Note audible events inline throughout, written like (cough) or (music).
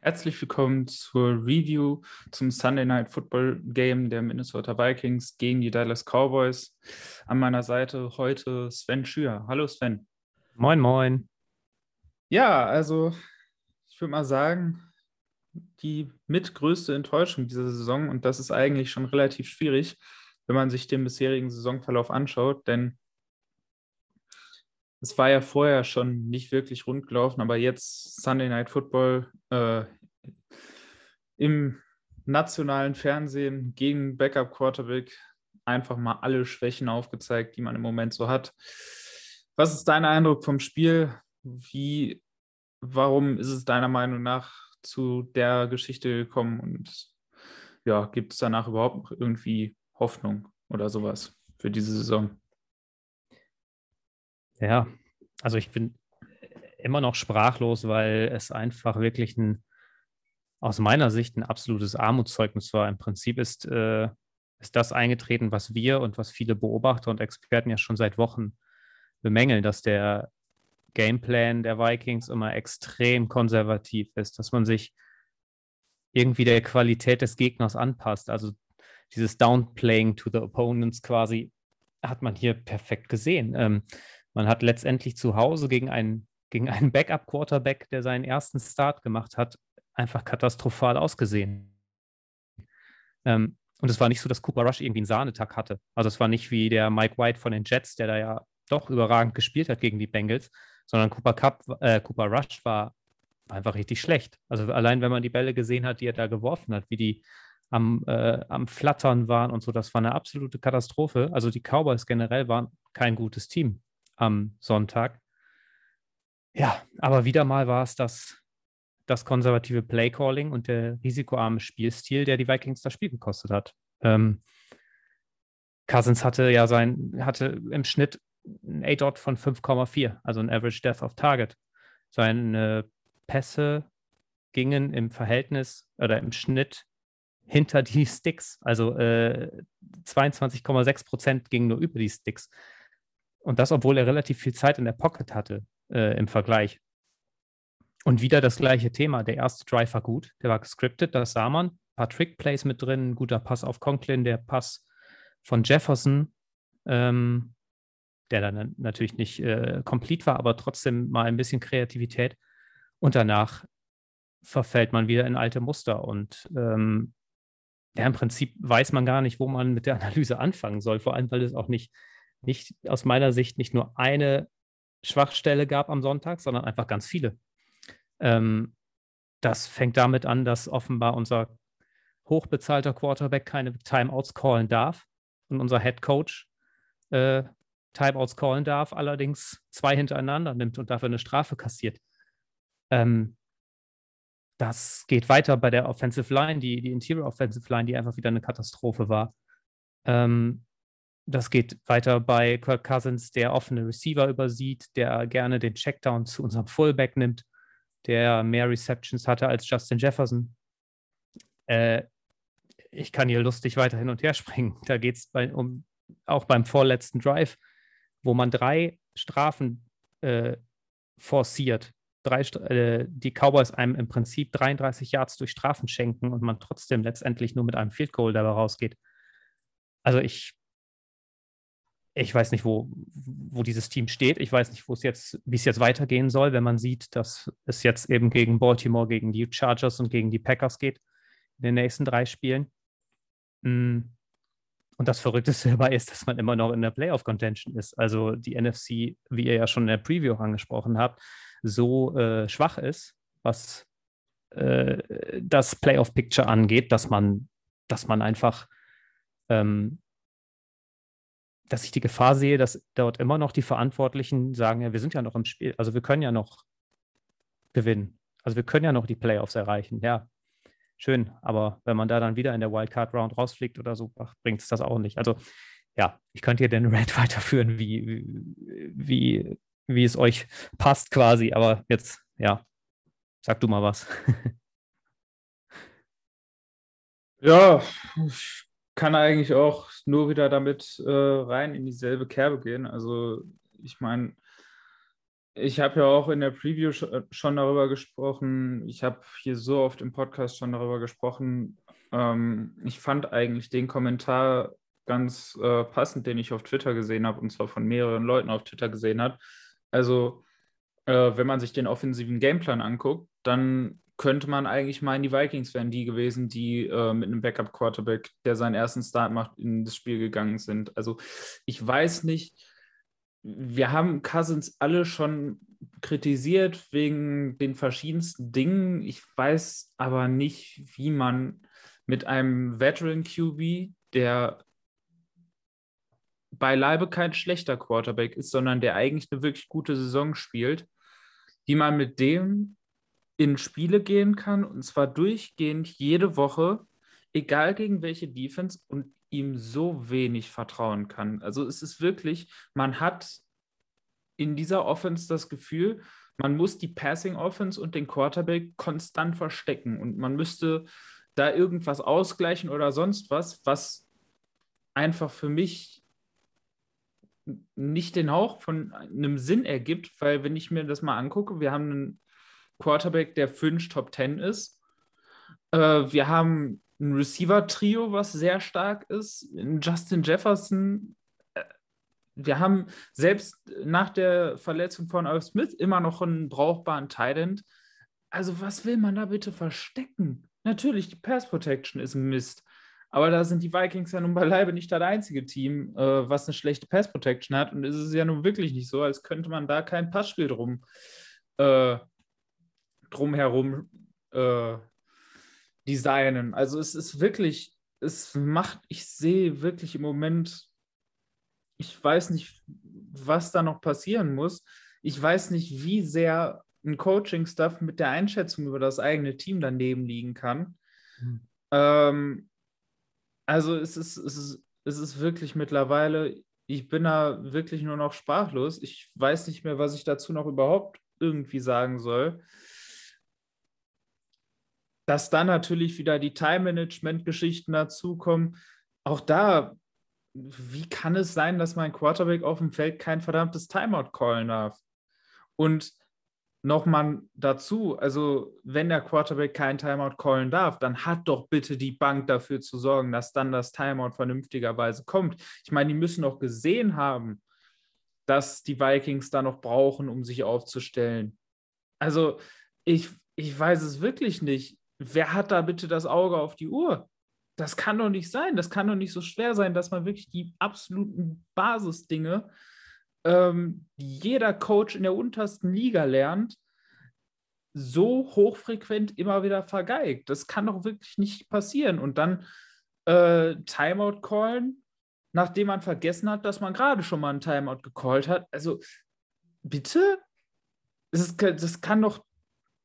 Herzlich willkommen zur Review zum Sunday Night Football Game der Minnesota Vikings gegen die Dallas Cowboys. An meiner Seite heute Sven Schür. Hallo Sven. Moin, moin. Ja, also ich würde mal sagen, die mitgrößte Enttäuschung dieser Saison und das ist eigentlich schon relativ schwierig, wenn man sich den bisherigen Saisonverlauf anschaut, denn es war ja vorher schon nicht wirklich rund gelaufen, aber jetzt Sunday Night Football äh, im nationalen Fernsehen gegen Backup Quarterback einfach mal alle Schwächen aufgezeigt, die man im Moment so hat. Was ist dein Eindruck vom Spiel? Wie, warum ist es deiner Meinung nach zu der Geschichte gekommen? Und ja, gibt es danach überhaupt noch irgendwie Hoffnung oder sowas für diese Saison? Ja, also ich bin immer noch sprachlos, weil es einfach wirklich ein, aus meiner Sicht ein absolutes Armutszeugnis war. Im Prinzip ist, äh, ist das eingetreten, was wir und was viele Beobachter und Experten ja schon seit Wochen bemängeln, dass der Gameplan der Vikings immer extrem konservativ ist, dass man sich irgendwie der Qualität des Gegners anpasst. Also dieses Downplaying to the Opponents quasi hat man hier perfekt gesehen. Ähm, man hat letztendlich zu Hause gegen einen, gegen einen Backup-Quarterback, der seinen ersten Start gemacht hat, einfach katastrophal ausgesehen. Ähm, und es war nicht so, dass Cooper Rush irgendwie einen Sahnetag hatte. Also es war nicht wie der Mike White von den Jets, der da ja doch überragend gespielt hat gegen die Bengals, sondern Cooper, Cup, äh, Cooper Rush war einfach richtig schlecht. Also allein, wenn man die Bälle gesehen hat, die er da geworfen hat, wie die am, äh, am Flattern waren und so, das war eine absolute Katastrophe. Also die Cowboys generell waren kein gutes Team am Sonntag. Ja, aber wieder mal war es das, das konservative Playcalling und der risikoarme Spielstil, der die Vikings das Spiel gekostet hat. Ähm, Cousins hatte ja sein, hatte im Schnitt ein A-Dot von 5,4, also ein Average Death of Target. Seine Pässe gingen im Verhältnis oder im Schnitt hinter die Sticks. Also äh, 22,6 Prozent gingen nur über die Sticks. Und das, obwohl er relativ viel Zeit in der Pocket hatte äh, im Vergleich. Und wieder das gleiche Thema. Der erste Drive war gut, der war gescriptet, das sah man. Ein paar Trick-Plays mit drin, guter Pass auf Conklin, der Pass von Jefferson, ähm, der dann natürlich nicht äh, komplett war, aber trotzdem mal ein bisschen Kreativität. Und danach verfällt man wieder in alte Muster. Und ähm, ja, im Prinzip weiß man gar nicht, wo man mit der (laughs) Analyse anfangen soll, vor allem, weil es auch nicht nicht aus meiner Sicht nicht nur eine Schwachstelle gab am Sonntag, sondern einfach ganz viele. Ähm, das fängt damit an, dass offenbar unser hochbezahlter Quarterback keine Timeouts callen darf und unser Head Coach äh, Timeouts callen darf, allerdings zwei hintereinander nimmt und dafür eine Strafe kassiert. Ähm, das geht weiter bei der Offensive Line, die, die Interior Offensive Line, die einfach wieder eine Katastrophe war. Ähm, das geht weiter bei Kirk Cousins, der offene Receiver übersieht, der gerne den Checkdown zu unserem Fullback nimmt, der mehr Receptions hatte als Justin Jefferson. Äh, ich kann hier lustig weiter hin und her (laughs) springen. Da geht es um, auch beim vorletzten Drive, wo man drei Strafen äh, forciert. Drei, äh, die Cowboys einem im Prinzip 33 Yards durch Strafen schenken und man trotzdem letztendlich nur mit einem Field Goal dabei rausgeht. Also ich ich weiß nicht, wo, wo dieses Team steht. Ich weiß nicht, wo es jetzt, wie es jetzt weitergehen soll, wenn man sieht, dass es jetzt eben gegen Baltimore, gegen die Chargers und gegen die Packers geht in den nächsten drei Spielen. Mm. Und das Verrückteste (laughs) dabei ist, dass man immer noch in der Playoff-Contention ist. Also die NFC, wie ihr ja schon in der Preview angesprochen habt, so äh, schwach ist, was äh, das Playoff-Picture angeht, dass man, dass man einfach ähm, dass ich die Gefahr sehe, dass dort immer noch die Verantwortlichen sagen, ja, wir sind ja noch im Spiel, also wir können ja noch gewinnen. Also wir können ja noch die Playoffs erreichen, ja. Schön, aber wenn man da dann wieder in der Wildcard-Round rausfliegt oder so, bringt es das auch nicht. Also ja, ich könnte hier den (laughs) Rant weiterführen, wie, wie, wie es euch passt quasi, aber jetzt, ja, sag du mal was. (laughs) Ja, kann eigentlich auch nur wieder damit äh, rein in dieselbe Kerbe gehen. Also ich meine, Ich habe ja auch in der Preview schon darüber gesprochen. Ich habe hier so oft im Podcast schon darüber gesprochen. Ähm, ich fand eigentlich den Kommentar ganz äh, passend, den ich auf Twitter gesehen habe, und zwar von mehreren Leuten auf Twitter gesehen hat. Also, äh, wenn man sich den offensiven Gameplan anguckt, dann könnte man eigentlich meinen, die Vikings wären die gewesen, die äh, mit einem Backup-Quarterback, der seinen ersten Start macht, in das Spiel gegangen sind. Also, ich weiß nicht wir haben Cousins alle schon kritisiert wegen den verschiedensten Dingen. Ich weiß aber nicht, wie man mit einem Veteran QB, der beileibe kein schlechter Quarterback ist, sondern der eigentlich eine wirklich gute Saison spielt, wie man mit dem in Spiele gehen kann und zwar durchgehend jede Woche, egal gegen welche Defense und ihm so wenig vertrauen kann. Also es ist wirklich, man hat in dieser Offense das Gefühl, man muss die Passing Offense und den Quarterback konstant verstecken und man müsste da irgendwas ausgleichen oder sonst was, was einfach für mich nicht den Hauch von einem Sinn ergibt, weil wenn ich mir das mal angucke, wir haben einen Quarterback, der fünf Top 10 ist. Äh, wir haben ein Receiver-Trio, was sehr stark ist. Justin Jefferson. Äh, wir haben selbst nach der Verletzung von Irv Smith immer noch einen brauchbaren Tident. Also, was will man da bitte verstecken? Natürlich, die Pass Protection ist Mist. Aber da sind die Vikings ja nun beileibe nicht das einzige Team, äh, was eine schlechte Pass Protection hat. Und es ist ja nun wirklich nicht so, als könnte man da kein Passspiel drum, äh, drumherum äh, designen. Also es ist wirklich, es macht, ich sehe wirklich im Moment, ich weiß nicht, was da noch passieren muss. Ich weiß nicht, wie sehr ein Coaching-Stuff mit der Einschätzung über das eigene Team daneben liegen kann. Mhm. Ähm, also es ist, es, ist, es ist wirklich mittlerweile, ich bin da wirklich nur noch sprachlos. Ich weiß nicht mehr, was ich dazu noch überhaupt irgendwie sagen soll dass dann natürlich wieder die Time-Management-Geschichten dazukommen. Auch da, wie kann es sein, dass mein Quarterback auf dem Feld kein verdammtes Timeout callen darf? Und nochmal dazu, also wenn der Quarterback kein Timeout callen darf, dann hat doch bitte die Bank dafür zu sorgen, dass dann das Timeout vernünftigerweise kommt. Ich meine, die müssen doch gesehen haben, dass die Vikings da noch brauchen, um sich aufzustellen. Also ich, ich weiß es wirklich nicht wer hat da bitte das Auge auf die Uhr? Das kann doch nicht sein. Das kann doch nicht so schwer sein, dass man wirklich die absoluten Basisdinge, ähm, die jeder Coach in der untersten Liga lernt, so hochfrequent immer wieder vergeigt. Das kann doch wirklich nicht passieren. Und dann äh, Timeout callen, nachdem man vergessen hat, dass man gerade schon mal einen Timeout gecallt hat. Also bitte? Das, ist, das kann doch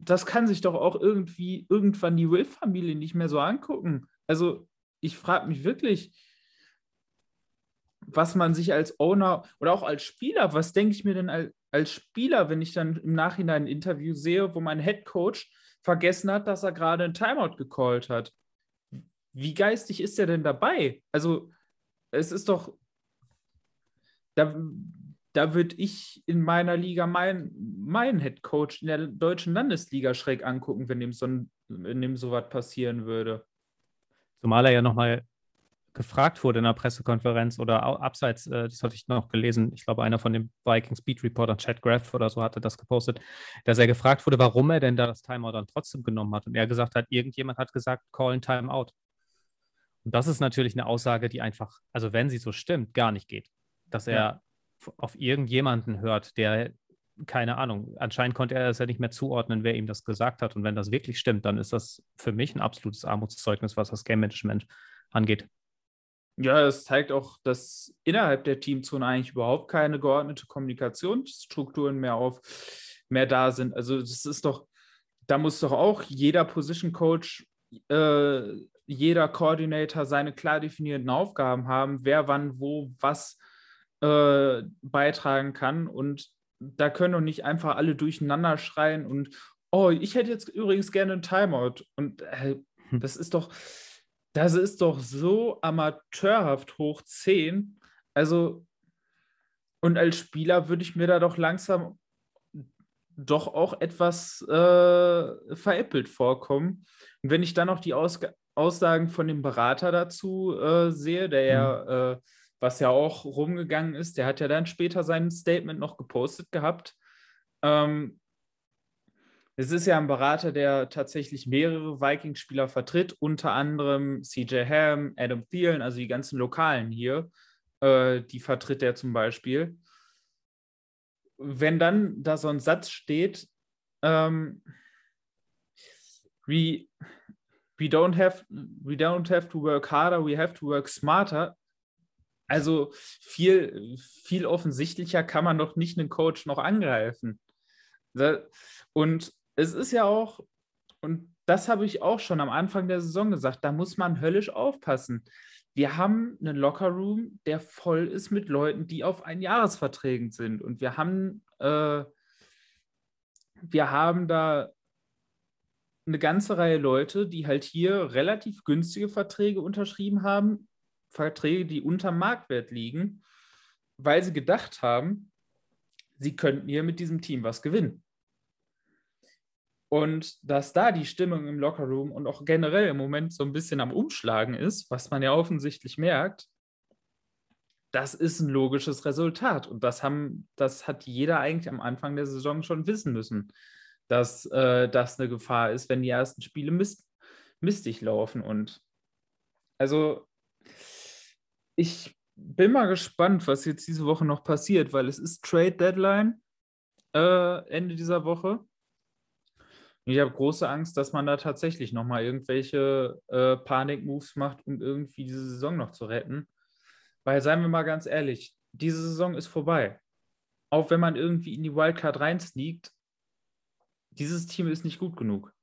das kann sich doch auch irgendwie irgendwann die Will-Familie nicht mehr so angucken. Also ich frage mich wirklich, was man sich als Owner oder auch als Spieler, was denke ich mir denn als, als Spieler, wenn ich dann im Nachhinein ein Interview sehe, wo mein Head Coach vergessen hat, dass er gerade ein Timeout gecallt hat. Wie geistig ist er denn dabei? Also es ist doch, da, da würde ich in meiner Liga meinen mein Head Coach in der deutschen Landesliga schräg angucken, wenn dem so, wenn dem so was passieren würde. Zumal er ja nochmal gefragt wurde in der Pressekonferenz oder abseits, äh, das hatte ich noch gelesen, ich glaube, einer von den Vikings Beat Reportern, Chad Graff oder so, hatte das gepostet, dass er gefragt wurde, warum er denn da das Timeout dann trotzdem genommen hat. Und er gesagt hat, irgendjemand hat gesagt, call ein Timeout. Und das ist natürlich eine Aussage, die einfach, also wenn sie so stimmt, gar nicht geht. Dass er ja auf irgendjemanden hört, der, keine Ahnung, anscheinend konnte er es ja nicht mehr zuordnen, wer ihm das gesagt hat. Und wenn das wirklich stimmt, dann ist das für mich ein absolutes Armutszeugnis, was das Game Management angeht. Ja, es zeigt auch, dass innerhalb der Teamzone eigentlich überhaupt keine geordnete Kommunikationsstrukturen mehr auf mehr da sind. Also das ist doch, da muss doch auch jeder Position Coach, äh, jeder Coordinator seine klar definierten Aufgaben haben, wer wann wo was äh, beitragen kann. Und da können doch nicht einfach alle durcheinander schreien und, oh, ich hätte jetzt übrigens gerne ein Timeout. Und äh, hm. das ist doch, das ist doch so amateurhaft hoch 10. Also, und als Spieler würde ich mir da doch langsam doch auch etwas äh, veräppelt vorkommen. Und wenn ich dann noch die Aus Aussagen von dem Berater dazu äh, sehe, der ja, mhm. äh, was ja auch rumgegangen ist, der hat ja dann später sein Statement noch gepostet gehabt. Ähm, es ist ja ein Berater, der tatsächlich mehrere Vikings-Spieler vertritt, unter anderem CJ Ham, Adam Thielen, also die ganzen Lokalen hier, äh, die vertritt er zum Beispiel. Wenn dann da so ein Satz steht, ähm, we, we, don't have, we don't have to work harder, we have to work smarter. Also viel, viel offensichtlicher kann man doch nicht einen Coach noch angreifen. Und es ist ja auch, und das habe ich auch schon am Anfang der Saison gesagt, da muss man höllisch aufpassen. Wir haben einen Lockerroom, der voll ist mit Leuten, die auf Einjahresverträgen sind. Und wir haben, äh, wir haben da eine ganze Reihe Leute, die halt hier relativ günstige Verträge unterschrieben haben, Verträge, die unter Marktwert liegen, weil sie gedacht haben, sie könnten hier mit diesem Team was gewinnen. Und dass da die Stimmung im Lockerroom und auch generell im Moment so ein bisschen am Umschlagen ist, was man ja offensichtlich merkt, das ist ein logisches Resultat. Und das, haben, das hat jeder eigentlich am Anfang der Saison schon wissen müssen, dass äh, das eine Gefahr ist, wenn die ersten Spiele mist, mistig laufen. Und also ich bin mal gespannt, was jetzt diese Woche noch passiert, weil es ist Trade Deadline äh, Ende dieser Woche. Ich habe große Angst, dass man da tatsächlich nochmal irgendwelche äh, Panik-Moves macht, um irgendwie diese Saison noch zu retten. Weil, seien wir mal ganz ehrlich, diese Saison ist vorbei. Auch wenn man irgendwie in die Wildcard reinsneakt, dieses Team ist nicht gut genug.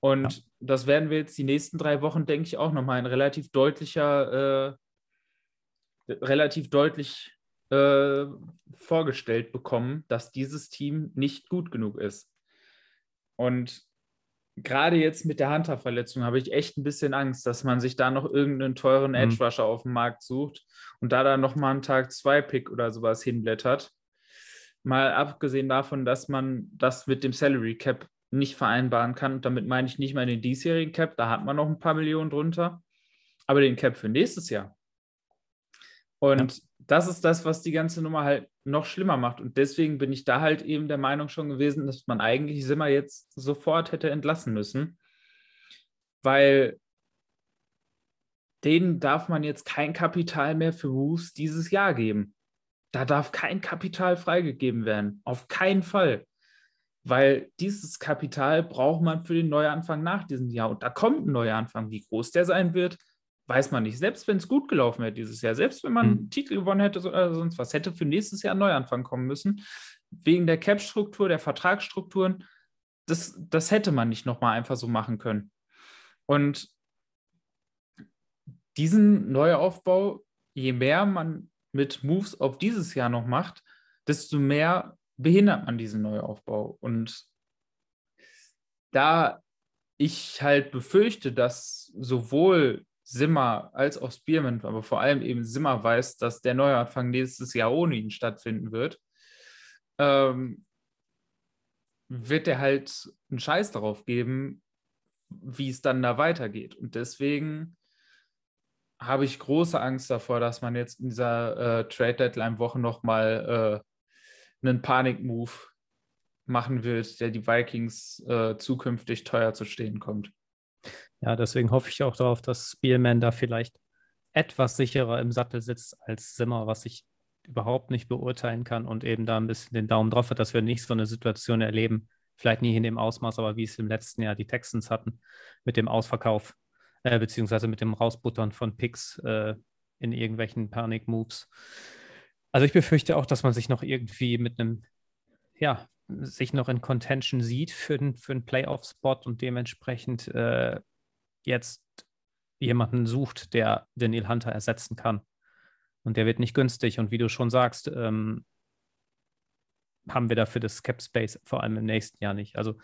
Und ja. Das werden wir jetzt die nächsten drei Wochen, denke ich, auch nochmal in relativ deutlicher, äh, relativ deutlich äh, vorgestellt bekommen, dass dieses Team nicht gut genug ist. Und gerade jetzt mit der Hunter-Verletzung habe ich echt ein bisschen Angst, dass man sich da noch irgendeinen teuren mhm. Edge-Rusher auf dem Markt sucht und da dann nochmal einen Tag 2-Pick oder sowas hinblättert. Mal abgesehen davon, dass man das mit dem Salary Cap nicht vereinbaren kann. Und damit meine ich nicht mal den diesjährigen Cap, da hat man noch ein paar Millionen drunter, aber den Cap für nächstes Jahr. Und ja. das ist das, was die ganze Nummer halt noch schlimmer macht. Und deswegen bin ich da halt eben der Meinung schon gewesen, dass man eigentlich Simmer jetzt sofort hätte entlassen müssen. Weil denen darf man jetzt kein Kapital mehr für Moves dieses Jahr geben. Da darf kein Kapital freigegeben werden. Auf keinen Fall. Weil dieses Kapital braucht man für den Neuanfang nach diesem Jahr. Und da kommt ein Neuanfang. Wie groß der sein wird, weiß man nicht. Selbst wenn es gut gelaufen wäre dieses Jahr, selbst wenn man mhm. einen Titel gewonnen hätte oder sonst was, hätte für nächstes Jahr ein Neuanfang kommen müssen. Wegen der Cap-Struktur, der Vertragsstrukturen, das, das hätte man nicht nochmal einfach so machen können. Und diesen Neuaufbau, je mehr man mit Moves auf dieses Jahr noch macht, desto mehr behindert man diesen Neuaufbau. Und da ich halt befürchte, dass sowohl Simmer als auch Spearman, aber vor allem eben Simmer weiß, dass der Neuanfang nächstes Jahr ohne ihn stattfinden wird, ähm, wird er halt einen Scheiß darauf geben, wie es dann da weitergeht. Und deswegen habe ich große Angst davor, dass man jetzt in dieser äh, Trade Deadline Woche nochmal äh, einen Panik-Move machen wird, der die Vikings äh, zukünftig teuer zu stehen kommt. Ja, deswegen hoffe ich auch darauf, dass Spielman da vielleicht etwas sicherer im Sattel sitzt als Simmer, was ich überhaupt nicht beurteilen kann und eben da ein bisschen den Daumen drauf hat, dass wir nicht so eine Situation erleben, vielleicht nie in dem Ausmaß, aber wie es im letzten Jahr die Texans hatten, mit dem Ausverkauf, äh, beziehungsweise mit dem Rausbuttern von Picks äh, in irgendwelchen Panic-Moves. Also ich befürchte auch, dass man sich noch irgendwie mit einem, ja, sich noch in Contention sieht für den, für einen Playoff-Spot und dementsprechend äh, jetzt jemanden sucht, der Daniel Hunter ersetzen kann. Und der wird nicht günstig. Und wie du schon sagst, ähm, haben wir dafür das Cap Space vor allem im nächsten Jahr nicht. Also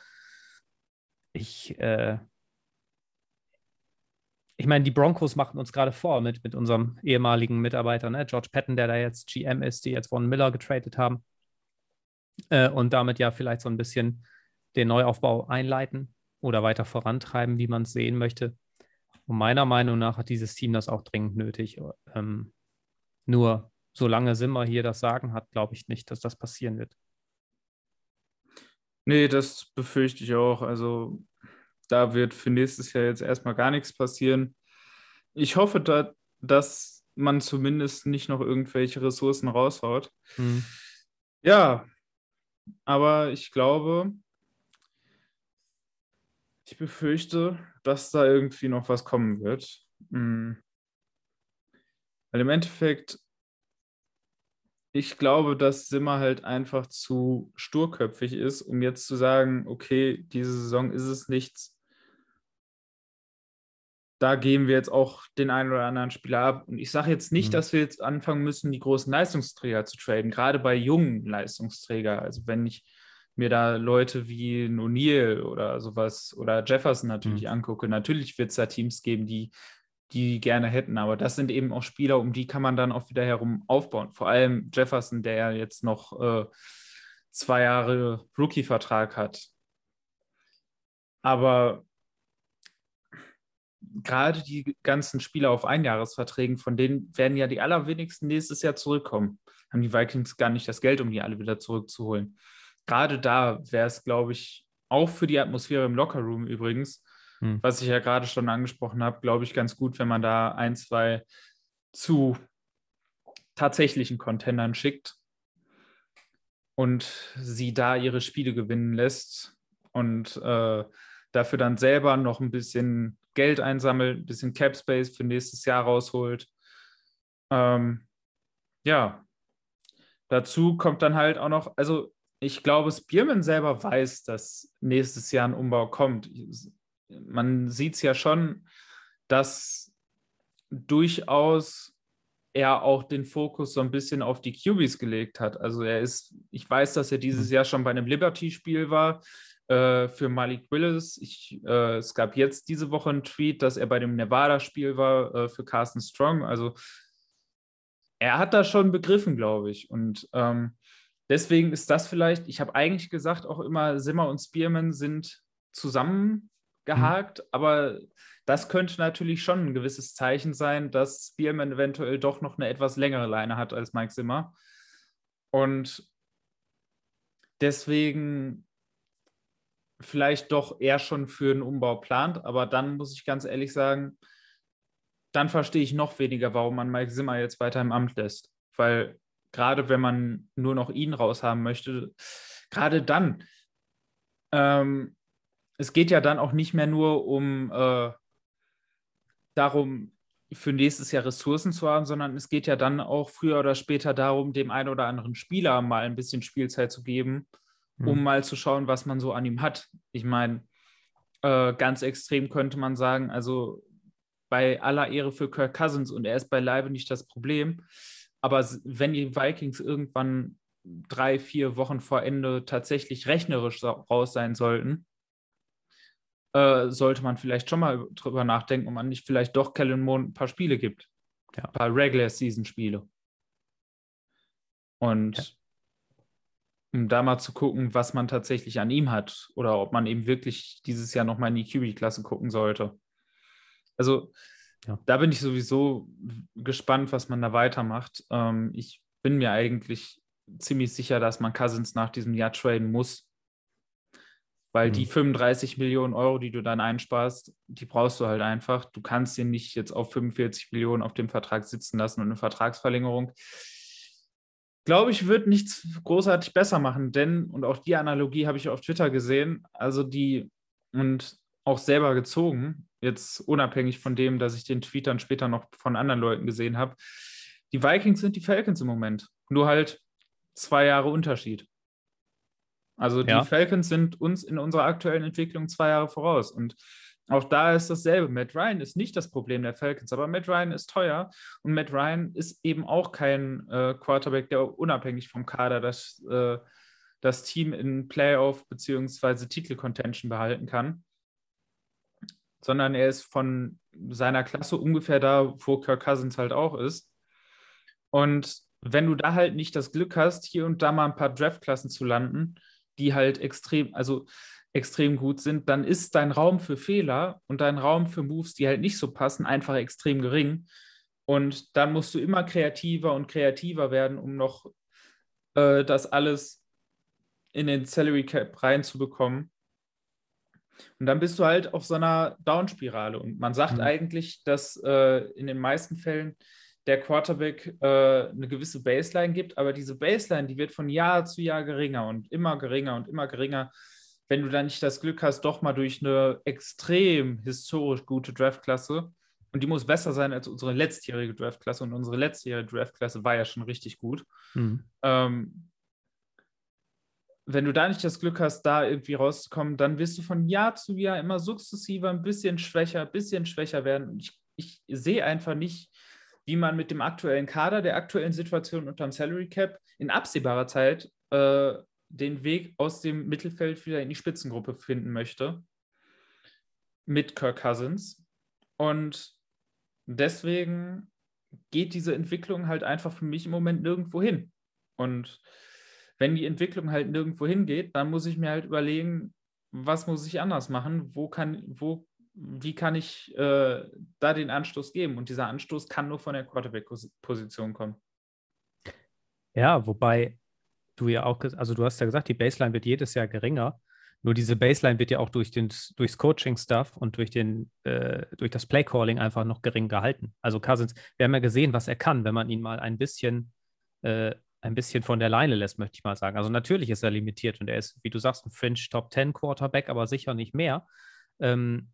ich, äh, ich meine, die Broncos machen uns gerade vor mit, mit unserem ehemaligen Mitarbeiter, ne? George Patton, der da jetzt GM ist, die jetzt Von Miller getradet haben. äh, und damit ja vielleicht so ein bisschen den Neuaufbau einleiten oder weiter vorantreiben, wie man es sehen möchte. Und meiner Meinung nach hat dieses Team das auch dringend nötig. Ähm, nur solange Simmer hier das Sagen hat, glaube ich nicht, dass das passieren wird. Nee, das befürchte ich auch. Also da wird für nächstes Jahr jetzt erstmal gar nichts passieren. Ich hoffe, da, dass man zumindest nicht noch irgendwelche Ressourcen raushaut. Mhm. Ja, aber ich glaube, ich befürchte, dass da irgendwie noch was kommen wird. Mhm. Weil im Endeffekt, ich glaube, dass Simmer halt einfach zu sturköpfig ist, um jetzt zu sagen, okay, diese Saison ist es nichts. Da geben wir jetzt auch den einen oder anderen Spieler ab. Und ich sage jetzt nicht, mhm. dass wir jetzt anfangen müssen, die großen Leistungsträger zu traden, gerade bei jungen Leistungsträgern. Also wenn ich mir da Leute wie O'Neill oder sowas oder Jefferson natürlich mhm. angucke, natürlich wird es da Teams geben, die die gerne hätten, aber das sind eben auch Spieler, um die kann man dann auch wieder herum aufbauen. Vor allem Jefferson, der ja jetzt noch äh, zwei Jahre Rookie-Vertrag hat. Aber gerade die ganzen Spieler auf Einjahresverträgen, von denen werden ja die allerwenigsten nächstes Jahr zurückkommen. Haben die Vikings gar nicht das Geld, um die alle wieder zurückzuholen gerade da wäre es, glaube ich, auch für die Atmosphäre im Lockerroom übrigens, hm. was ich ja gerade schon angesprochen habe, glaube ich, ganz gut, wenn man da ein, zwei zu tatsächlichen Contendern schickt und sie da ihre Spiele gewinnen lässt und äh, dafür dann selber noch ein bisschen Geld einsammelt, ein bisschen Cap Space für nächstes Jahr rausholt. Ähm, ja, dazu kommt dann halt auch noch, also ich glaube, Spearman selber weiß, dass nächstes Jahr ein Umbau kommt. Man sieht es ja schon, dass durchaus er auch den Fokus so ein bisschen auf die QBs gelegt hat. Also er ist, ich weiß, dass er dieses mhm. Jahr schon bei einem Liberty-Spiel war äh, für Malik Willis. Ich, äh, es gab jetzt diese Woche einen Tweet, dass er bei dem Nevada-Spiel war äh, für Carsten Strong. Also er hat das schon begriffen, glaube ich. Und ähm, deswegen ist das vielleicht, ich habe eigentlich gesagt, auch immer Simmer und Spearman sind zusammengehakt, mhm. aber das könnte natürlich schon ein gewisses Zeichen sein, dass Spearman eventuell doch noch eine etwas längere Leine hat als Mike Zimmer. Und deswegen vielleicht doch eher schon für einen Umbau plant, aber dann muss ich ganz ehrlich sagen, dann verstehe ich noch weniger, warum man Mike Zimmer jetzt weiter im Amt lässt. Weil gerade wenn man nur noch ihn raushaben möchte, gerade dann, ähm, es geht ja dann auch nicht mehr nur um äh, darum, für nächstes Jahr Ressourcen zu haben, sondern es geht ja dann auch früher oder später darum, dem einen oder anderen Spieler mal ein bisschen Spielzeit zu geben, mhm. um mal zu schauen, was man so an ihm hat. Ich meine, äh, ganz extrem könnte man sagen, also bei aller Ehre für Kirk Cousins und er ist beileibe nicht das Problem, aber wenn die Vikings irgendwann drei, vier Wochen vor Ende tatsächlich rechnerisch raus sein sollten, äh, sollte man vielleicht schon mal drüber nachdenken, ob man nicht vielleicht doch Kellen Moore ein paar Spiele gibt. Ja. Ein paar Regular-Season-Spiele. Und ja. Um da mal zu gucken, was man tatsächlich an ihm hat oder ob man eben wirklich dieses Jahr nochmal in die QB-Klasse gucken sollte. Also ja. Da bin ich sowieso gespannt, was man da weitermacht. Ähm, ich bin mir eigentlich ziemlich sicher, dass man Cousins nach diesem Jahr traden muss. Weil mhm. die 35 Millionen Euro, die du dann einsparst, die brauchst du halt einfach. Du kannst ihn nicht jetzt auf 45 Millionen auf dem Vertrag sitzen lassen und eine Vertragsverlängerung. Glaube ich, wird nichts großartig besser machen, denn, und auch die Analogie habe ich auf Twitter gesehen, also die, und auch selber gezogen, jetzt unabhängig von dem, dass ich den Tweet dann später noch von anderen Leuten gesehen habe. Die Vikings sind die Falcons im Moment. Nur halt zwei Jahre Unterschied. Also die ja. Falcons sind uns in unserer aktuellen Entwicklung zwei Jahre voraus. Und auch da ist dasselbe. Matt Ryan ist nicht das Problem der Falcons, aber Matt Ryan ist teuer und Matt Ryan ist eben auch kein äh, Quarterback, der unabhängig vom Kader das, äh, das Team in Playoff bzw. Titel-Contention behalten kann sondern er ist von seiner Klasse ungefähr da, wo Kirk Cousins halt auch ist. Und wenn du da halt nicht das Glück hast, hier und da mal ein paar Draftklassen zu landen, die halt extrem, also extrem gut sind, dann ist dein Raum für Fehler und dein Raum für Moves, die halt nicht so passen, einfach extrem gering. Und dann musst du immer kreativer und kreativer werden, um noch äh, das alles in den Salary Cap reinzubekommen. Und dann bist du halt auf so einer Downspirale. Und man sagt mhm. eigentlich, dass äh, in den meisten Fällen der Quarterback äh, eine gewisse Baseline gibt, aber diese Baseline, die wird von Jahr zu Jahr geringer und immer geringer und immer geringer. Wenn du dann nicht das Glück hast, doch mal durch eine extrem historisch gute Draftklasse, und die muss besser sein als unsere letztjährige Draftklasse, und unsere letztjährige Draftklasse war ja schon richtig gut. Mhm. Ähm, wenn du da nicht das Glück hast, da irgendwie rauszukommen, dann wirst du von Jahr zu Jahr immer sukzessiver ein bisschen schwächer, ein bisschen schwächer werden. Und ich, ich sehe einfach nicht, wie man mit dem aktuellen Kader, der aktuellen Situation unter dem Salary Cap in absehbarer Zeit äh, den Weg aus dem Mittelfeld wieder in die Spitzengruppe finden möchte mit Kirk Cousins. Und deswegen geht diese Entwicklung halt einfach für mich im Moment nirgendwo hin. Und wenn die Entwicklung halt nirgendwo hingeht, dann muss ich mir halt überlegen, was muss ich anders machen? Wo kann, wo wie kann ich äh, da den Anstoß geben? Und dieser Anstoß kann nur von der Quarterback-Position kommen. Ja, wobei du ja auch, also du hast ja gesagt, die Baseline wird jedes Jahr geringer. Nur diese Baseline wird ja auch durch den, durchs Coaching-Stuff und durch, den, äh, durch das Play-Calling einfach noch gering gehalten. Also Cousins, wir haben ja gesehen, was er kann, wenn man ihn mal ein bisschen, äh, ein bisschen von der Leine lässt, möchte ich mal sagen. Also natürlich ist er limitiert und er ist, wie du sagst, ein Fringe Top 10 Quarterback, aber sicher nicht mehr. Ähm,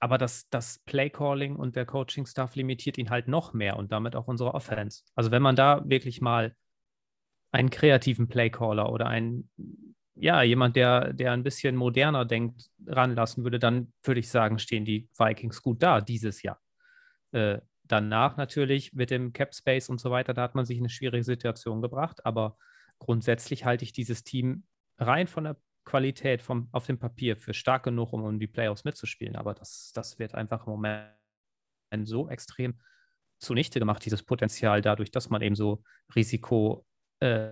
aber das, das Play-Calling und der Coaching-Stuff limitiert ihn halt noch mehr und damit auch unsere Offense. Also wenn man da wirklich mal einen kreativen Play-Caller oder einen, ja, jemand, der, der ein bisschen moderner denkt, ranlassen würde, dann würde ich sagen, stehen die Vikings gut da dieses Jahr. Äh, danach natürlich mit dem Cap Space und so weiter, da hat man sich in eine schwierige Situation gebracht, aber grundsätzlich halte ich dieses Team rein von der Qualität vom, auf dem Papier für stark genug, um, um die Playoffs mitzuspielen. Aber das, das wird einfach im Moment so extrem zunichte gemacht, dieses Potenzial, dadurch, dass man eben so Risiko, äh,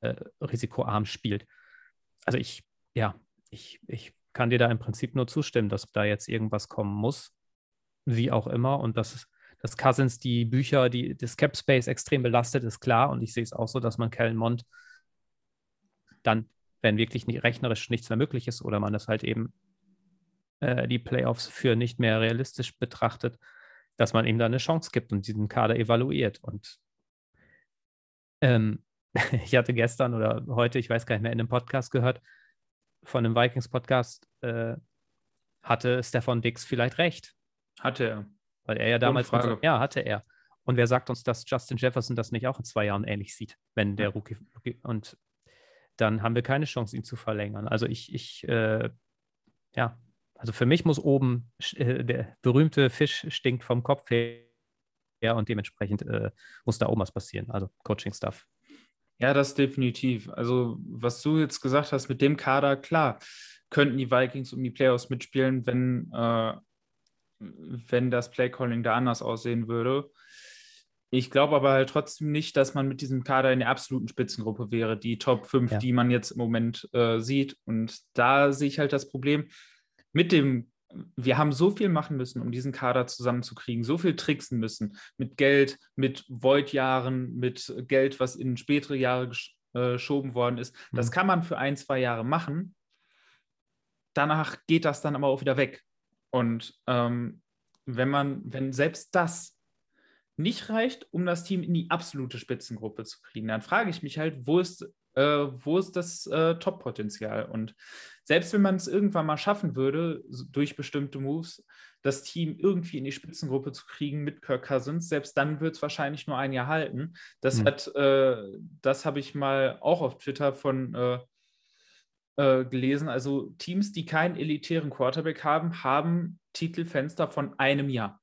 äh, risikoarm spielt. Also ich, ja, ich, ich kann dir da im Prinzip nur zustimmen, dass da jetzt irgendwas kommen muss, wie auch immer. Und dass, dass Cousins die Bücher, die, das Cap Space extrem belastet, ist klar. Und ich sehe es auch so, dass man Kellen Mond dann wenn wirklich nicht, rechnerisch nichts mehr möglich ist oder man das halt eben äh, die Playoffs für nicht mehr realistisch betrachtet, dass man ihm da eine Chance gibt und diesen Kader evaluiert. Und ähm, (laughs) ich hatte gestern oder heute, ich weiß gar nicht mehr, in einem Podcast gehört, von einem Vikings-Podcast, äh, hatte Stefan Dix vielleicht recht. Hatte er. Weil er ja damals, so, ja, hatte er. Und wer sagt uns, dass Justin Jefferson das nicht auch in zwei Jahren ähnlich sieht, wenn der Rookie, Rookie und dann haben wir keine Chance, ihn zu verlängern. Also ich, ich äh, ja, also für mich muss oben äh, der berühmte Fisch stinkt vom Kopf her und dementsprechend äh, muss da oben was passieren. Also Coaching-Stuff. Ja, das definitiv. Also, was du jetzt gesagt hast mit dem Kader, klar, könnten die Vikings um die Playoffs mitspielen, wenn, äh, wenn das Playcalling da anders aussehen würde. Ich glaube aber halt trotzdem nicht, dass man mit diesem Kader in der absoluten Spitzengruppe wäre, die Top 5, ja. die man jetzt im Moment äh, sieht. Und da sehe ich halt das Problem mit dem, wir haben so viel machen müssen, um diesen Kader zusammenzukriegen, so viel tricksen müssen mit Geld, mit Void-Jahren, mit Geld, was in spätere Jahre äh, geschoben worden ist. Mhm. Das kann man für ein, zwei Jahre machen. Danach geht das dann aber auch wieder weg. Und ähm, wenn man, wenn selbst das nicht reicht, um das Team in die absolute Spitzengruppe zu kriegen, dann frage ich mich halt, wo ist, äh, wo ist das äh, Top-Potenzial? Und selbst wenn man es irgendwann mal schaffen würde, durch bestimmte Moves, das Team irgendwie in die Spitzengruppe zu kriegen mit Kirk Cousins, selbst dann wird es wahrscheinlich nur ein Jahr halten. Das hm. hat, äh, das habe ich mal auch auf Twitter von äh, äh, gelesen. Also Teams, die keinen elitären Quarterback haben, haben Titelfenster von einem Jahr.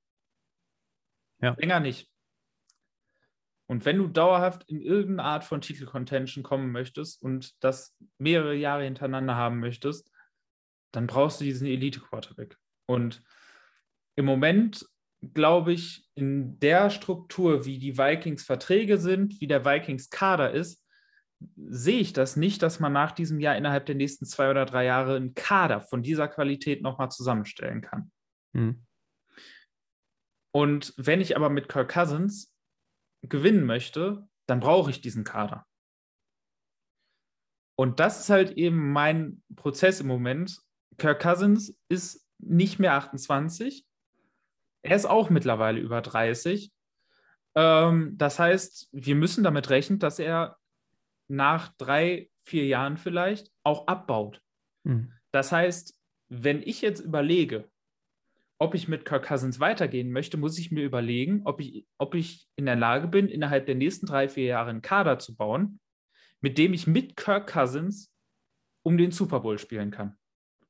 Ja. Länger nicht. Und wenn du dauerhaft in irgendeine Art von Titel-Contention kommen möchtest und das mehrere Jahre hintereinander haben möchtest, dann brauchst du diesen Elite-Quarterback. Und im Moment glaube ich, in der Struktur, wie die Vikings Verträge sind, wie der Vikings Kader ist, sehe ich das nicht, dass man nach diesem Jahr innerhalb der nächsten zwei oder drei Jahre einen Kader von dieser Qualität nochmal zusammenstellen kann. Mhm. Und wenn ich aber mit Kirk Cousins gewinnen möchte, dann brauche ich diesen Kader. Und das ist halt eben mein Prozess im Moment. Kirk Cousins ist nicht mehr 28. Er ist auch mittlerweile über 30. Ähm, das heißt, wir müssen damit rechnen, dass er nach drei, vier Jahren vielleicht auch abbaut. Mhm. Das heißt, wenn ich jetzt überlege, ob ich mit Kirk Cousins weitergehen möchte, muss ich mir überlegen, ob ich, ob ich in der Lage bin, innerhalb der nächsten drei, vier Jahre einen Kader zu bauen, mit dem ich mit Kirk Cousins um den Super Bowl spielen kann.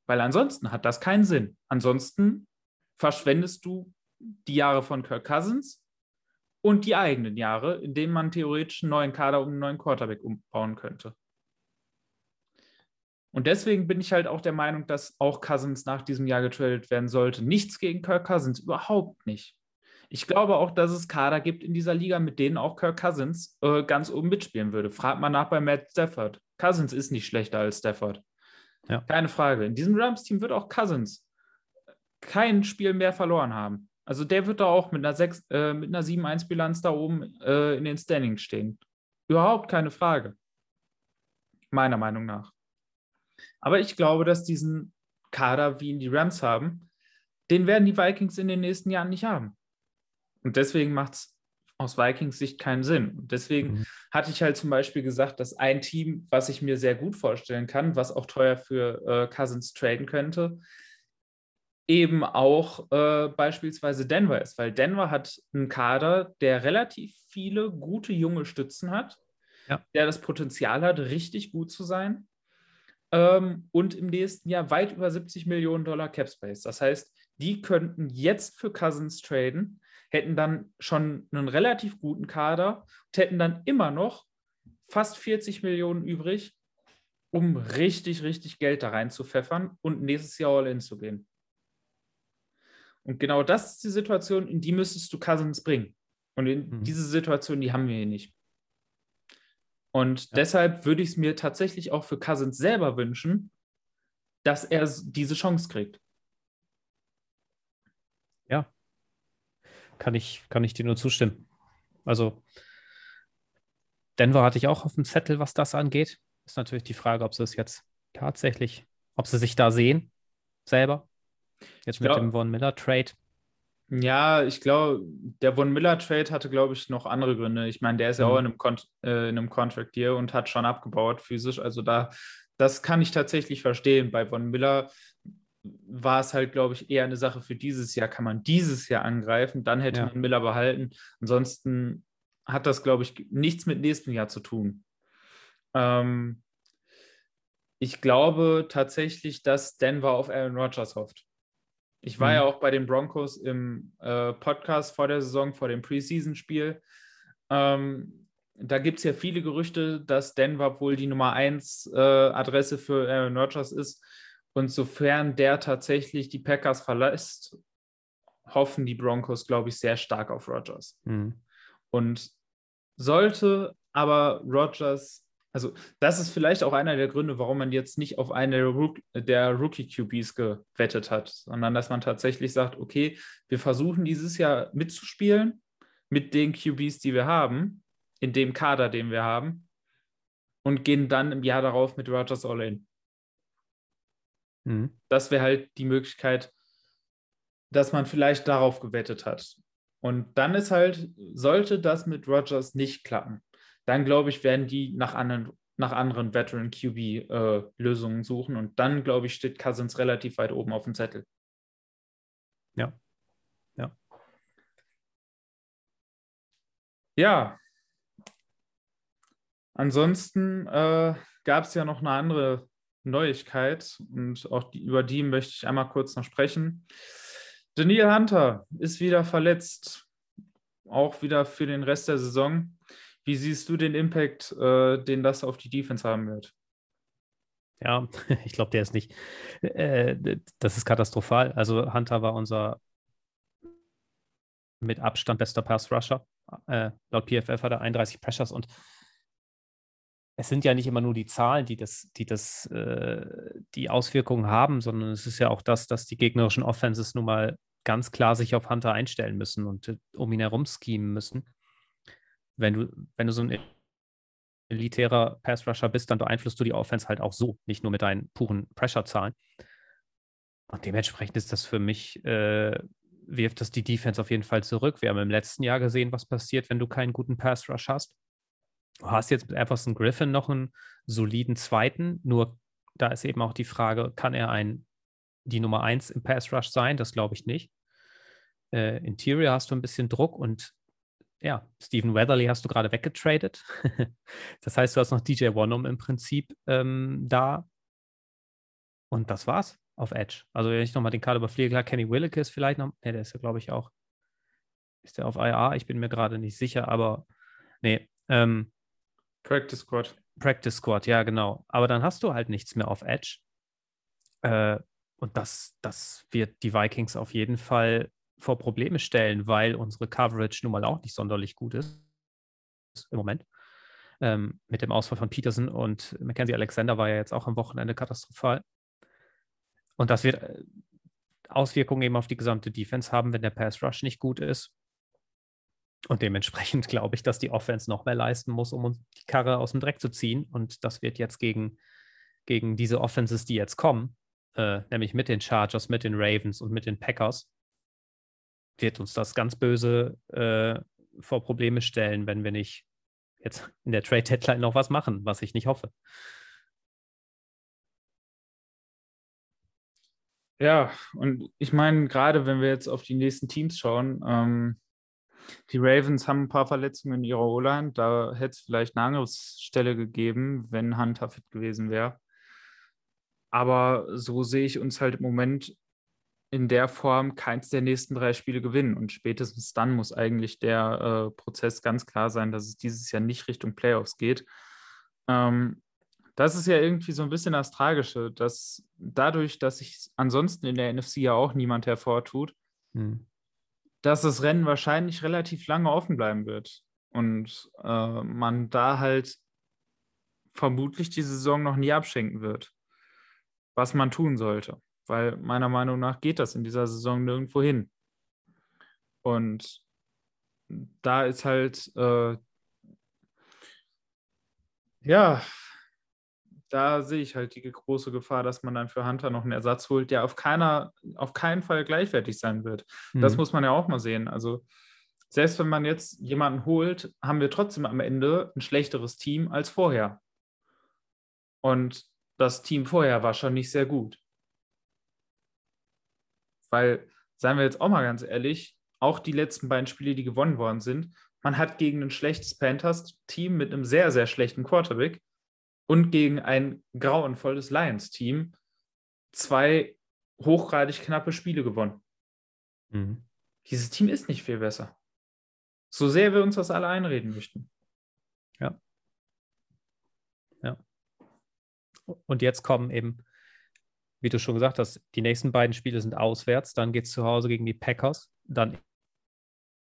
Weil ansonsten hat das keinen Sinn. Ansonsten verschwendest du die Jahre von Kirk Cousins und die eigenen Jahre, in denen man theoretisch einen neuen Kader um einen neuen Quarterback umbauen könnte. Und deswegen bin ich halt auch der Meinung, dass auch Cousins nach diesem Jahr getradet werden sollte. Nichts gegen Kirk Cousins, überhaupt nicht. Ich glaube auch, dass es Kader gibt in dieser Liga, mit denen auch Kirk Cousins äh, ganz oben mitspielen würde. Fragt mal nach bei Matt Stafford. Cousins ist nicht schlechter als Stafford. Ja. Keine Frage. In diesem Rams-Team wird auch Cousins kein Spiel mehr verloren haben. Also der wird da auch mit einer, äh, einer 7-1-Bilanz da oben äh, in den Standings stehen. Überhaupt keine Frage. Meiner Meinung nach. Aber ich glaube, dass diesen Kader, wie ihn die Rams haben, den werden die Vikings in den nächsten Jahren nicht haben. Und deswegen macht es aus Vikings Sicht keinen Sinn. Und deswegen mhm. hatte ich halt zum Beispiel gesagt, dass ein Team, was ich mir sehr gut vorstellen kann, was auch teuer für äh, Cousins traden könnte, eben auch äh, beispielsweise Denver ist, weil Denver hat einen Kader, der relativ viele gute junge Stützen hat, ja. der das Potenzial hat, richtig gut zu sein ähm, und im nächsten Jahr weit über 70 Millionen Dollar Cap Space. Das heißt, die könnten jetzt für Cousins traden, hätten dann schon einen relativ guten Kader und hätten dann immer noch fast 40 Millionen übrig, um richtig, richtig Geld da rein zu pfeffern und nächstes Jahr all in zu gehen. Und genau das ist die Situation, in die müsstest du Cousins bringen. Und in mhm. diese Situation, die haben wir hier nicht. Und ja. deshalb würde ich es mir tatsächlich auch für Cousins selber wünschen, dass er diese Chance kriegt. Ja, kann ich, kann ich dir nur zustimmen. Also, Denver hatte ich auch auf dem Zettel, was das angeht. Ist natürlich die Frage, ob sie es jetzt tatsächlich, ob sie sich da sehen, selber. Jetzt mit glaub, dem Von Miller Trade. Ja, ich glaube, der Von Miller Trade hatte, glaube ich, noch andere Gründe. Ich meine, der ist ja mhm. auch in einem, Kon äh, in einem Contract hier und hat schon abgebaut physisch. Also da, das kann ich tatsächlich verstehen. Bei Von Miller war es halt, glaube ich, eher eine Sache für dieses Jahr. Kann man dieses Jahr angreifen, dann hätte ja. man Miller behalten. Ansonsten hat das, glaube ich, nichts mit nächstem Jahr zu tun. Ähm, ich glaube tatsächlich, dass Denver auf Aaron Rodgers hofft. Ich war mhm. ja auch bei den Broncos im äh, Podcast vor der Saison, vor dem Preseason-Spiel. Ähm, da gibt es ja viele Gerüchte, dass Denver wohl die Nummer 1 äh, Adresse für Aaron Rodgers ist. Und sofern der tatsächlich die Packers verlässt, hoffen die Broncos, glaube ich, sehr stark auf Rodgers. Mhm. Und sollte aber Rodgers also, das ist vielleicht auch einer der Gründe, warum man jetzt nicht auf eine der Rookie-QBs gewettet hat, sondern dass man tatsächlich sagt, okay, wir versuchen dieses Jahr mitzuspielen mit den QBs, die wir haben, in dem Kader, den wir haben, und gehen dann im Jahr darauf mit Rogers All In. Mhm. Das wäre halt die Möglichkeit, dass man vielleicht darauf gewettet hat. Und dann ist halt, sollte das mit Rogers nicht klappen, dann glaube ich, werden die nach anderen, nach anderen Veteran QB-Lösungen äh, suchen. Und dann, glaube ich, steht Cousins relativ weit oben auf dem Zettel. Ja. Ja. Ja. Ansonsten äh, gab es ja noch eine andere Neuigkeit und auch die, über die möchte ich einmal kurz noch sprechen. Daniel Hunter ist wieder verletzt, auch wieder für den Rest der Saison. Wie siehst du den Impact, äh, den das auf die Defense haben wird? Ja, (laughs) ich glaube, der ist nicht. Äh, das ist katastrophal. Also Hunter war unser mit Abstand bester Pass-Rusher. Äh, laut PFF hat er 31 Pressures und es sind ja nicht immer nur die Zahlen, die das, die das, äh, die Auswirkungen haben, sondern es ist ja auch das, dass die gegnerischen Offenses nun mal ganz klar sich auf Hunter einstellen müssen und äh, um ihn herum schemen müssen. Wenn du, wenn du so ein elitärer Pass-Rusher bist, dann beeinflusst du die Offense halt auch so, nicht nur mit deinen puren Pressure-Zahlen. Und dementsprechend ist das für mich, äh, wirft das die Defense auf jeden Fall zurück. Wir haben im letzten Jahr gesehen, was passiert, wenn du keinen guten Pass-Rush hast. Du hast jetzt mit Everson Griffin noch einen soliden zweiten, nur da ist eben auch die Frage, kann er ein, die Nummer 1 im Pass Rush sein? Das glaube ich nicht. Äh, Interior hast du ein bisschen Druck und ja, Stephen Weatherly hast du gerade weggetradet. (laughs) das heißt, du hast noch DJ Wonum im Prinzip ähm, da. Und das war's auf Edge. Also, wenn ich nochmal den Kader überfliege, klar, Kenny Willick ist vielleicht noch. Ne, der ist ja, glaube ich, auch. Ist der auf IA? Ich bin mir gerade nicht sicher, aber nee. Ähm, Practice Squad. Practice Squad, ja, genau. Aber dann hast du halt nichts mehr auf Edge. Äh, und das, das wird die Vikings auf jeden Fall vor Probleme stellen, weil unsere Coverage nun mal auch nicht sonderlich gut ist im Moment. Ähm, mit dem Ausfall von Peterson und Mackenzie Alexander war ja jetzt auch am Wochenende katastrophal. Und das wird äh, Auswirkungen eben auf die gesamte Defense haben, wenn der Pass Rush nicht gut ist. Und dementsprechend (laughs) glaube ich, dass die Offense noch mehr leisten muss, um uns die Karre aus dem Dreck zu ziehen. Und das wird jetzt gegen, gegen diese Offenses, die jetzt kommen, äh, nämlich mit den Chargers, mit den Ravens und mit den Packers, wird uns das ganz böse äh, vor Probleme stellen, wenn wir nicht jetzt in der Trade Deadline noch was machen, was ich nicht hoffe. Ja, und ich meine, gerade wenn wir jetzt auf die nächsten Teams schauen, ähm, die Ravens haben ein paar Verletzungen in ihrer O-Line. Da hätte es vielleicht eine Angriffsstelle gegeben, wenn Hunter fit gewesen wäre. Aber so sehe ich uns halt im Moment in der Form keins der nächsten drei Spiele gewinnen. Und spätestens dann muss eigentlich der äh, Prozess ganz klar sein, dass es dieses Jahr nicht Richtung Playoffs geht. Ähm, das ist ja irgendwie so ein bisschen das Tragische, dass dadurch, dass sich ansonsten in der NFC ja auch niemand hervortut, hm dass das Rennen wahrscheinlich relativ lange offen bleiben wird und äh, man da halt vermutlich die Saison noch nie abschenken wird, was man tun sollte, weil meiner Meinung nach geht das in dieser Saison nirgendwo hin. Und da ist halt, äh, ja, da sehe ich halt die große Gefahr, dass man dann für Hunter noch einen Ersatz holt, der auf keiner, auf keinen Fall gleichwertig sein wird. Mhm. Das muss man ja auch mal sehen. Also selbst wenn man jetzt jemanden holt, haben wir trotzdem am Ende ein schlechteres Team als vorher. Und das Team vorher war schon nicht sehr gut. Weil, seien wir jetzt auch mal ganz ehrlich, auch die letzten beiden Spiele, die gewonnen worden sind, man hat gegen ein schlechtes Panthers-Team mit einem sehr, sehr schlechten Quarterback und gegen ein grauenvolles Lions-Team zwei hochgradig knappe Spiele gewonnen. Mhm. Dieses Team ist nicht viel besser. So sehr wir uns das alle einreden möchten. Ja. Ja. Und jetzt kommen eben, wie du schon gesagt hast, die nächsten beiden Spiele sind auswärts. Dann geht es zu Hause gegen die Packers. Dann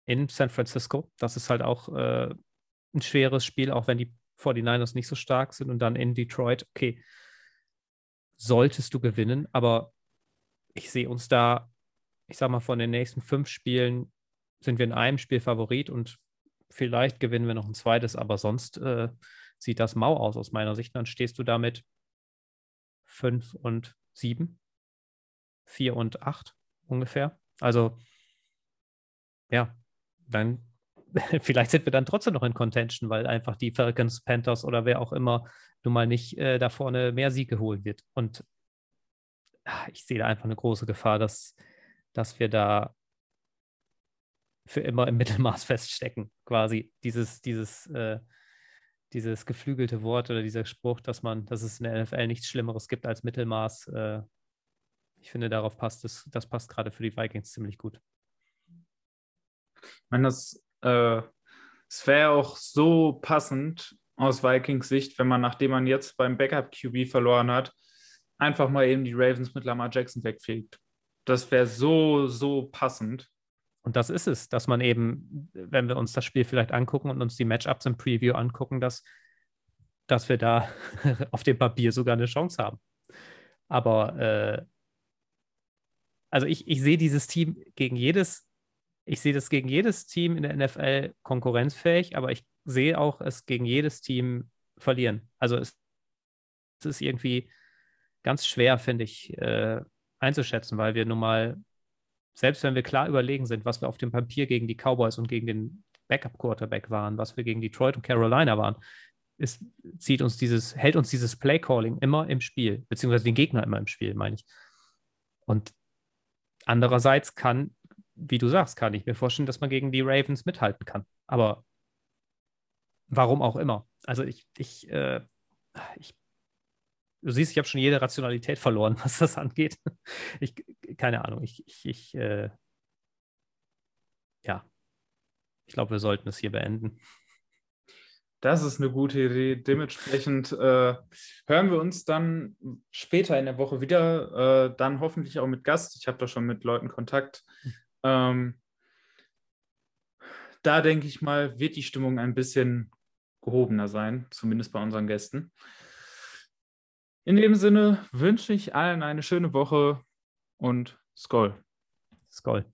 in San Francisco. Das ist halt auch äh, ein schweres Spiel, auch wenn die 49ers nicht so stark sind und dann in Detroit, okay, solltest du gewinnen, aber ich sehe uns da, ich sag mal, von den nächsten fünf Spielen sind wir in einem Spiel Favorit und vielleicht gewinnen wir noch ein zweites, aber sonst äh, sieht das mau aus aus meiner Sicht. Dann stehst du damit fünf und sieben, vier und acht ungefähr. Also ja, dann (laughs) vielleicht sind wir dann trotzdem noch in Contention, weil einfach die Falcons, Panthers oder wer auch immer nun mal nicht äh, da vorne mehr Siege holen wird. Und ach, ich sehe da einfach eine große Gefahr, dass, dass wir da für immer im Mittelmaß (laughs) feststecken, quasi. Dieses, dieses, äh, dieses geflügelte Wort oder dieser Spruch, dass man, dass es in der NFL nichts Schlimmeres gibt als Mittelmaß. Äh, ich finde, darauf passt es, das passt gerade für die Vikings ziemlich gut. Ich meine, das äh, es wäre auch so passend aus Vikings Sicht, wenn man, nachdem man jetzt beim Backup-QB verloren hat, einfach mal eben die Ravens mit Lamar Jackson wegfegt. Das wäre so, so passend. Und das ist es, dass man eben, wenn wir uns das Spiel vielleicht angucken und uns die Matchups im Preview angucken, dass, dass wir da (laughs) auf dem Papier sogar eine Chance haben. Aber äh, also ich, ich sehe dieses Team gegen jedes, ich sehe das gegen jedes Team in der NFL konkurrenzfähig, aber ich sehe auch es gegen jedes Team verlieren. Also es, es ist irgendwie ganz schwer, finde ich, äh, einzuschätzen, weil wir nun mal selbst wenn wir klar überlegen sind, was wir auf dem Papier gegen die Cowboys und gegen den Backup-Quarterback waren, was wir gegen Detroit und Carolina waren, ist, zieht uns dieses, hält uns dieses Play-Calling immer im Spiel, beziehungsweise den Gegner immer im Spiel, meine ich. Und andererseits kann, wie du sagst, kann ich mir vorstellen, dass man gegen die Ravens mithalten kann. Aber warum auch immer. Also ich, ich, äh, ich du siehst, ich habe schon jede Rationalität verloren, (laughs) was das angeht. Ich, keine Ahnung, ich, ich, ich äh, ja, ich glaube, wir sollten es hier beenden. Das ist eine gute Idee. Dementsprechend äh, hören wir uns dann später in der Woche wieder, äh, dann hoffentlich auch mit Gast. Ich habe da schon mit Leuten Kontakt. Ähm, da denke ich mal, wird die Stimmung ein bisschen gehobener sein, zumindest bei unseren Gästen. In dem Sinne wünsche ich allen eine schöne Woche und Skoll. Skoll.